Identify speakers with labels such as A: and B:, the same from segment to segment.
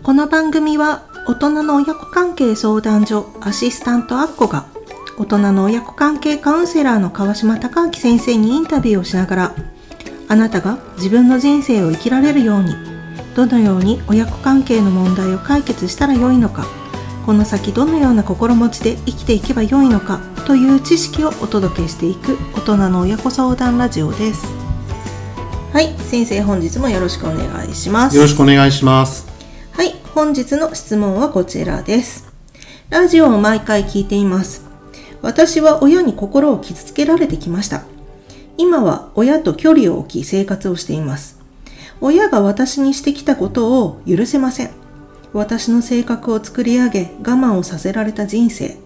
A: この番組は大人の親子関係相談所アシスタントアッコが大人の親子関係カウンセラーの川島隆明先生にインタビューをしながらあなたが自分の人生を生きられるようにどのように親子関係の問題を解決したらよいのかこの先どのような心持ちで生きていけばよいのかという知識をお届けしていく大人の親子相談ラジオですはい先生本日もよろしくお願いします
B: よろしくお願いします。
A: 本日の質問はこちらです。ラジオを毎回聞いています。私は親に心を傷つけられてきました。今は親と距離を置き生活をしています。親が私にしてきたことを許せません。私の性格を作り上げ我慢をさせられた人生。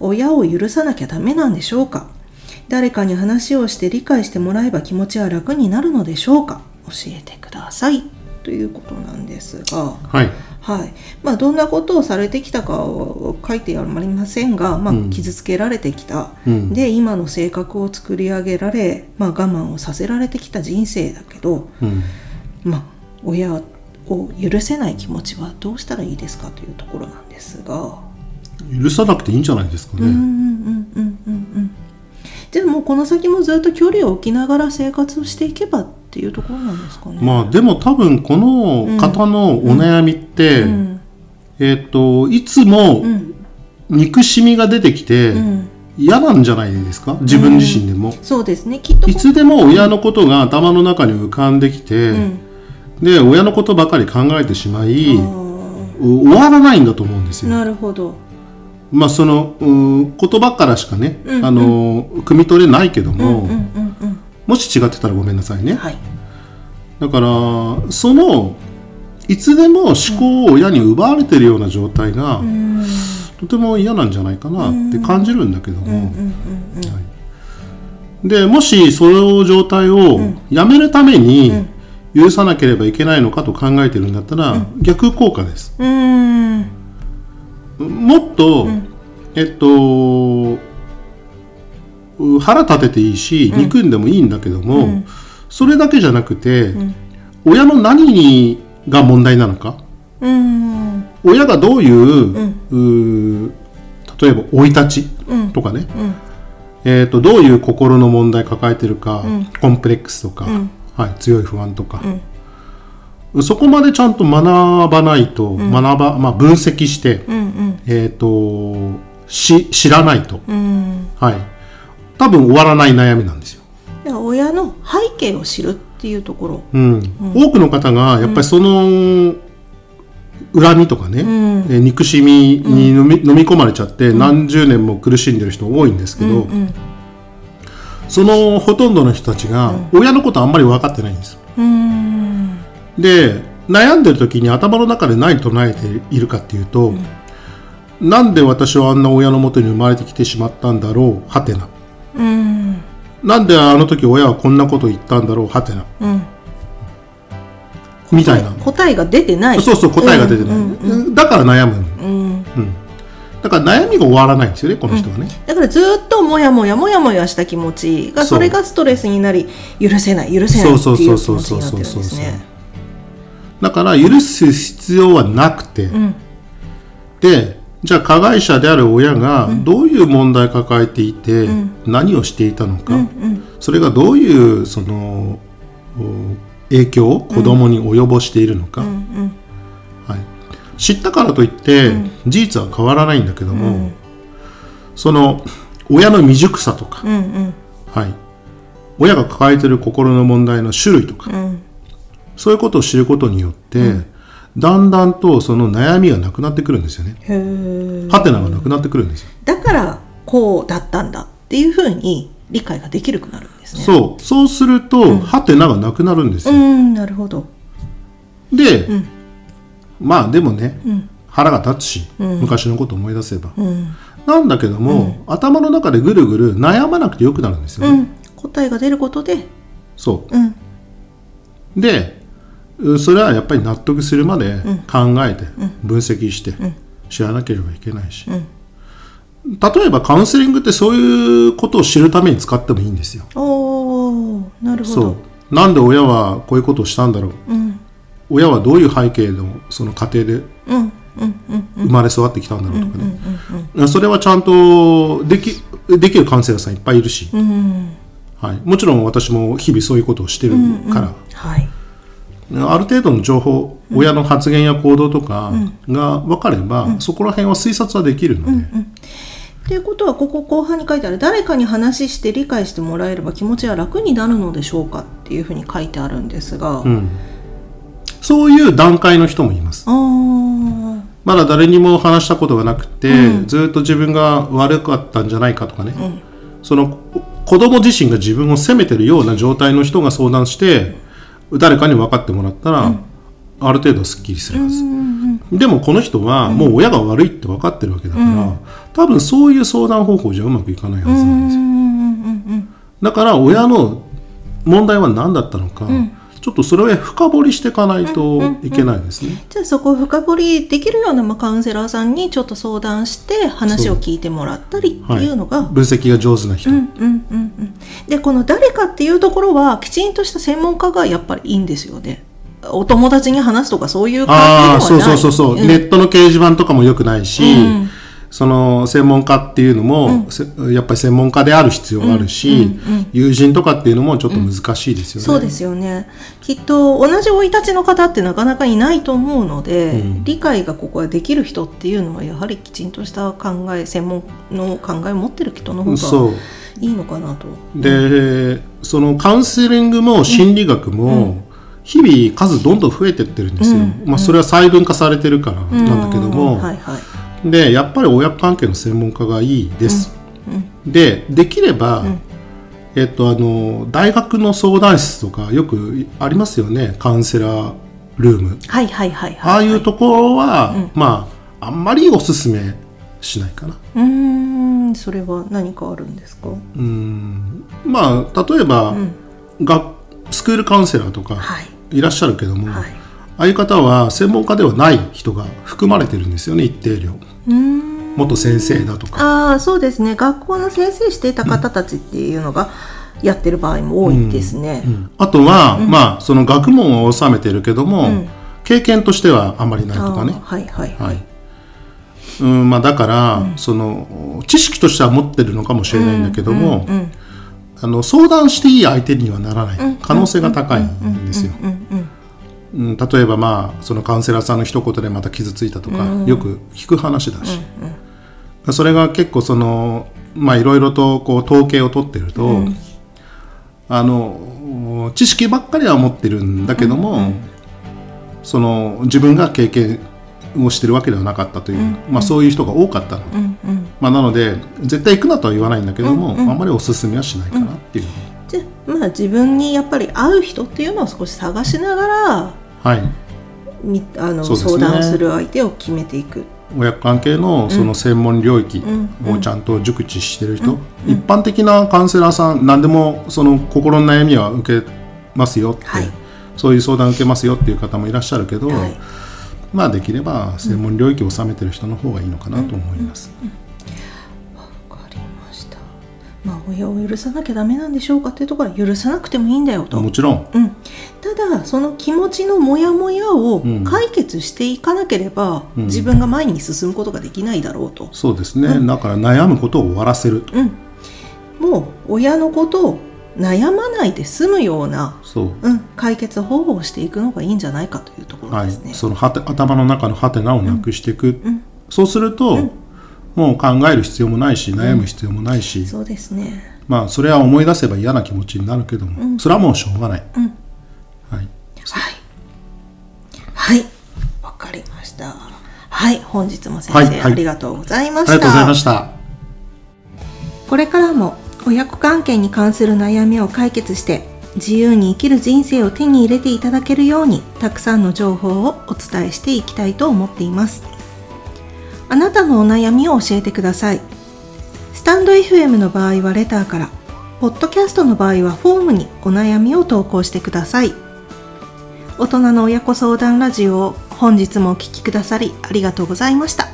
A: 親を許さなきゃダメなんでしょうか誰かに話をして理解してもらえば気持ちは楽になるのでしょうか教えてください。ということなんですが。
B: はい。
A: はいまあ、どんなことをされてきたかは書いてありませんが、まあ
B: うん
A: 傷つけられてきた、
B: うん
A: で今の性格を作り上げられ、まあ、我慢をさせられてきた人生だけど、
B: うん。
A: まあ、親を許せない気持ちはどうしたらいいですかというところなんですが。
B: 許さなくていいんじゃないですかね。
A: うんうんうんうんうんうんじゃあもうこの先もずっと距離を置きながら生活をしていけばっていうところなんですかね。
B: まあでも多分この方のお悩みって、
A: うん。
B: えっ、といつも
A: うん。
B: 憎しみが出てきて
A: うん。
B: 嫌なんじゃないですか？自分自身でも。
A: そうですね。きっと
B: いつでも親のことが頭の中に浮かんできて、
A: うん。
B: で親のことばかり考えてしまい
A: あ
B: 終わらないんだと思うんです
A: ー
B: よ。
A: なるほど。
B: まあそのうん言葉からしかね、
A: うん。
B: あの汲み取れないけども、
A: うんうんうんうん
B: もし違ってたらごめんなさいね。
A: はい。
B: だからそのいつでも思考を親に奪われてるような状態が、
A: うん。
B: とても嫌なんじゃないかなって感じるんだけども、でもしその状態をやめるために許さなければいけないのかと考えてるんだったら、逆効果です。もっと、えっとう腹立てていいし憎んでもいいんだけども、それだけじゃなくて、親の何にが問題なのか？
A: うん。
B: 親がどういう,、うー例えば生い立ち
A: うん。
B: とかね、
A: うん。
B: えー、とどういう心の問題抱えてるか、コンプレックスとか、
A: ん。
B: はい、強い不安とか、そこまでちゃんと学ばないと、学ばまあ、分析して、
A: うんうん。
B: えー、とし知らないと、
A: うん。
B: はい、多分終わらない悩みなんですよ。
A: 親の背景を知るっていうところ。
B: うん。多くの方がやっぱりその恨みとかね、
A: ん。
B: えー憎しみに飲み,、飲み込まれちゃって何十年も苦しんでる人多いんですけど、
A: うん
B: そのほとんどの人たちが親のことあんまり分かってないんですで悩んでる時に頭の中で何唱えているかっていうと、なんで私はあんな親のもとに生まれてきてしまったんだろうはてな
A: うん。
B: なんであの時親はこんなこと言ったんだろうはてな。
A: うん。
B: みたいな。
A: 答えが出てない。
B: そうそう答えが出てない、
A: うん。
B: だから悩む
A: うん。
B: だから悩みが終わらないんですよねこの人はね、
A: だからずっともやもやもやもやした気持ちが
B: そ
A: れがストレスになり許せない許せないって
B: そう
A: いう
B: そう
A: 気持ち
B: そう
A: になってるんです
B: そうそうそう
A: ね。
B: だから許す必要はなくて、
A: ん。
B: でじゃあ加害者である親がどういう問題抱えていて、何をしていたのか、それがどういうそのお影響を子供に及ぼしているのか、はい、知ったからといって、事実は変わらないんだけども、その親の未熟さとか、はい、親が抱えている心の問題の種類とか、
A: うん。
B: そういうことを知ることによって、だんだんとその悩みがなくなってくるんですよね。
A: へー
B: ハテナがなくなってくるんですよ。
A: だからこうだったんだっていうふうに理解ができるくなるんですね。
B: そう。そうすると、ハテナがなくなるんですよ。
A: うんなるほど。
B: で、まあでもね、腹が立つし、昔のこと思い出せば。
A: うん
B: なんだけども、頭の中でぐるぐる悩まなくてよくなるんですよね。
A: うん答えが出ることで
B: そ
A: うん
B: う。で、うそれはやっぱり納得するまで考えて、分析して、知らなければいけないし。例えばカウンセリングってそういうことを知るために使ってもいいんですよ。
A: おおなるほ
B: そ
A: ど
B: う。なんで親はこういうことをしたんだろう。
A: うん。
B: 親はどういう背景のその家庭で
A: うんうんうん
B: 生まれ育ってきたんだろうとかね、それはちゃんとできできるカウンセラーさんいっぱいいるし、
A: うん
B: はい、もちろん私も日々そういうことをしてるから、
A: はい
B: ある程度の情報、親の発言や行動とかが分かれば、そこら辺は推察はできるので、
A: っていうことはここ後半に書いてある誰かに話して理解してもらえれば気持ちは楽になるのでしょうかっていうふうに書いてあるんですが、
B: うん。そういう段階の人もいます。まだ誰にも話したことがなくて、ずっと自分が悪かったんじゃないかとかね、その子供自身が自分を責めてるような状態の人が相談して誰かに分かってもらったら、ある程度すっきりするはず、でもこの人はもう親が悪いって分かってるわけだから、多分そういう相談方法じゃうまくいかないはずなんですよ、
A: うんうんうん
B: だから親の問題は何だったのか、ちょっとそれを深掘りしていかないといけないですね、
A: じゃあそこを深掘りできるようなまあカウンセラーさんにちょっと相談して話を聞いてもらったりっていうのが、
B: 分析が上手な人、
A: うんうんうんうん。でこの誰かっていうところはきちんとした専門家がやっぱりいいんですよね。お友達に話すとかそういう感じではない。
B: ああそうそうそうそう、
A: ん。
B: ネットの掲示板とかも良くないし、
A: うん
B: その専門家っていうのも、せやっぱり専門家である必要があるし、友人とかっていうのもちょっと難しいですよね。
A: そうですよね。きっと同じ生い立ちの方ってなかなかいないと思うので、
B: うん。
A: 理解がここはできる人っていうのはやはりきちんとした考え専門の考えを持ってる人の方がいいのかなと。
B: でそのカウンセリングも心理学も日々数どんどん増えてってるんですよ、
A: うん。
B: まあ、それは細分化されてるからなんだけども、
A: うん。はいはい
B: でやっぱり親子関係の専門家がいいです、でできれば、えっとあの大学の相談室とかよくありますよね。カウンセラールーム。
A: はいはいはい
B: ああ
A: はい
B: いうところは、まああんまりおすすめしないかな。
A: うーんそれは何かあるんですか？
B: うん。まあ例えば、がスクールカウンセラーとか
A: はい。
B: いらっしゃるけども、
A: はい
B: ああいう方は専門家ではない人が含まれてるんですよね一定量。元先生だとか。
A: ああそうですね。学校の先生していた方たちっていうのがやってる場合も多いですね。
B: あとは、まあその学問を収めてるけども、経験としてはあまりないとかね。
A: あーはいはいは
B: はい。い。うんまあ、だから、その知識としては持ってるのかもしれないんだけども、
A: うん
B: あの相談していい相手にはならない可能性が高いんですよ。
A: うんうん
B: うん例えばまあそのカウンセラーさんの一言でまた傷ついたとか、よく聞く話だし、それが結構そのまあいろいろとこう統計を取ってると、あの知識ばっかりは持ってるんだけども、その自分が経験をしてるわけではなかったという、まあ、そういう人が多かったの。で、
A: うんうん。
B: まあ、なので絶対行くなとは言わないんだけども、あんまりおすすめはしないかなっていう、
A: じゃあまあ自分にやっぱり合う人っていうのを少し探しながら
B: はい。
A: みあの、
B: ね。
A: 相談する相手を決めていく。
B: 親子関係のその専門領域をちゃんと熟知してる人、一般的なカウンセラーさん何でもその心の悩みは受けますよって、
A: はい。
B: そういう相談受けますよっていう方もいらっしゃるけど、
A: はい。
B: まあできれば専門領域を収めてる人の方がいいのかなと思います。
A: わかりました。まあ親を許さなきゃダメなんでしょうかっていうところは許さなくてもいいんだよと。
B: もちろん。
A: うん、ただその気持ちのモヤモヤを
B: ん。
A: 解決していかなければ、自分が前に進むことができないだろうと、
B: そうですね、だから悩むことを終わらせると、
A: うん、もう親のことを悩まないで済むような、
B: そう。
A: うん、解決方法をしていくのがいいんじゃないかというところ
B: はい
A: ですね。、
B: そのはて頭の中のハテナをなくしていく、そうすると、もう考える必要もないし悩む必要もないし、
A: そうですね。
B: まあそれは思い出せば嫌な気持ちになるけども、それはもうしょうがない、はい、
A: はい。本日も先生、
B: はいはい
A: ありがとうございました。
B: ありがとうございました
A: これからも親子関係に関する悩みを解決して自由に生きる人生を手に入れていただけるようにたくさんの情報をお伝えしていきたいと思っていますあなたのお悩みを教えてくださいスタンド FM の場合はレターからポッドキャストの場合はフォームにお悩みを投稿してください大人の親子相談ラジオを本日もお聴きくださりありがとうございました。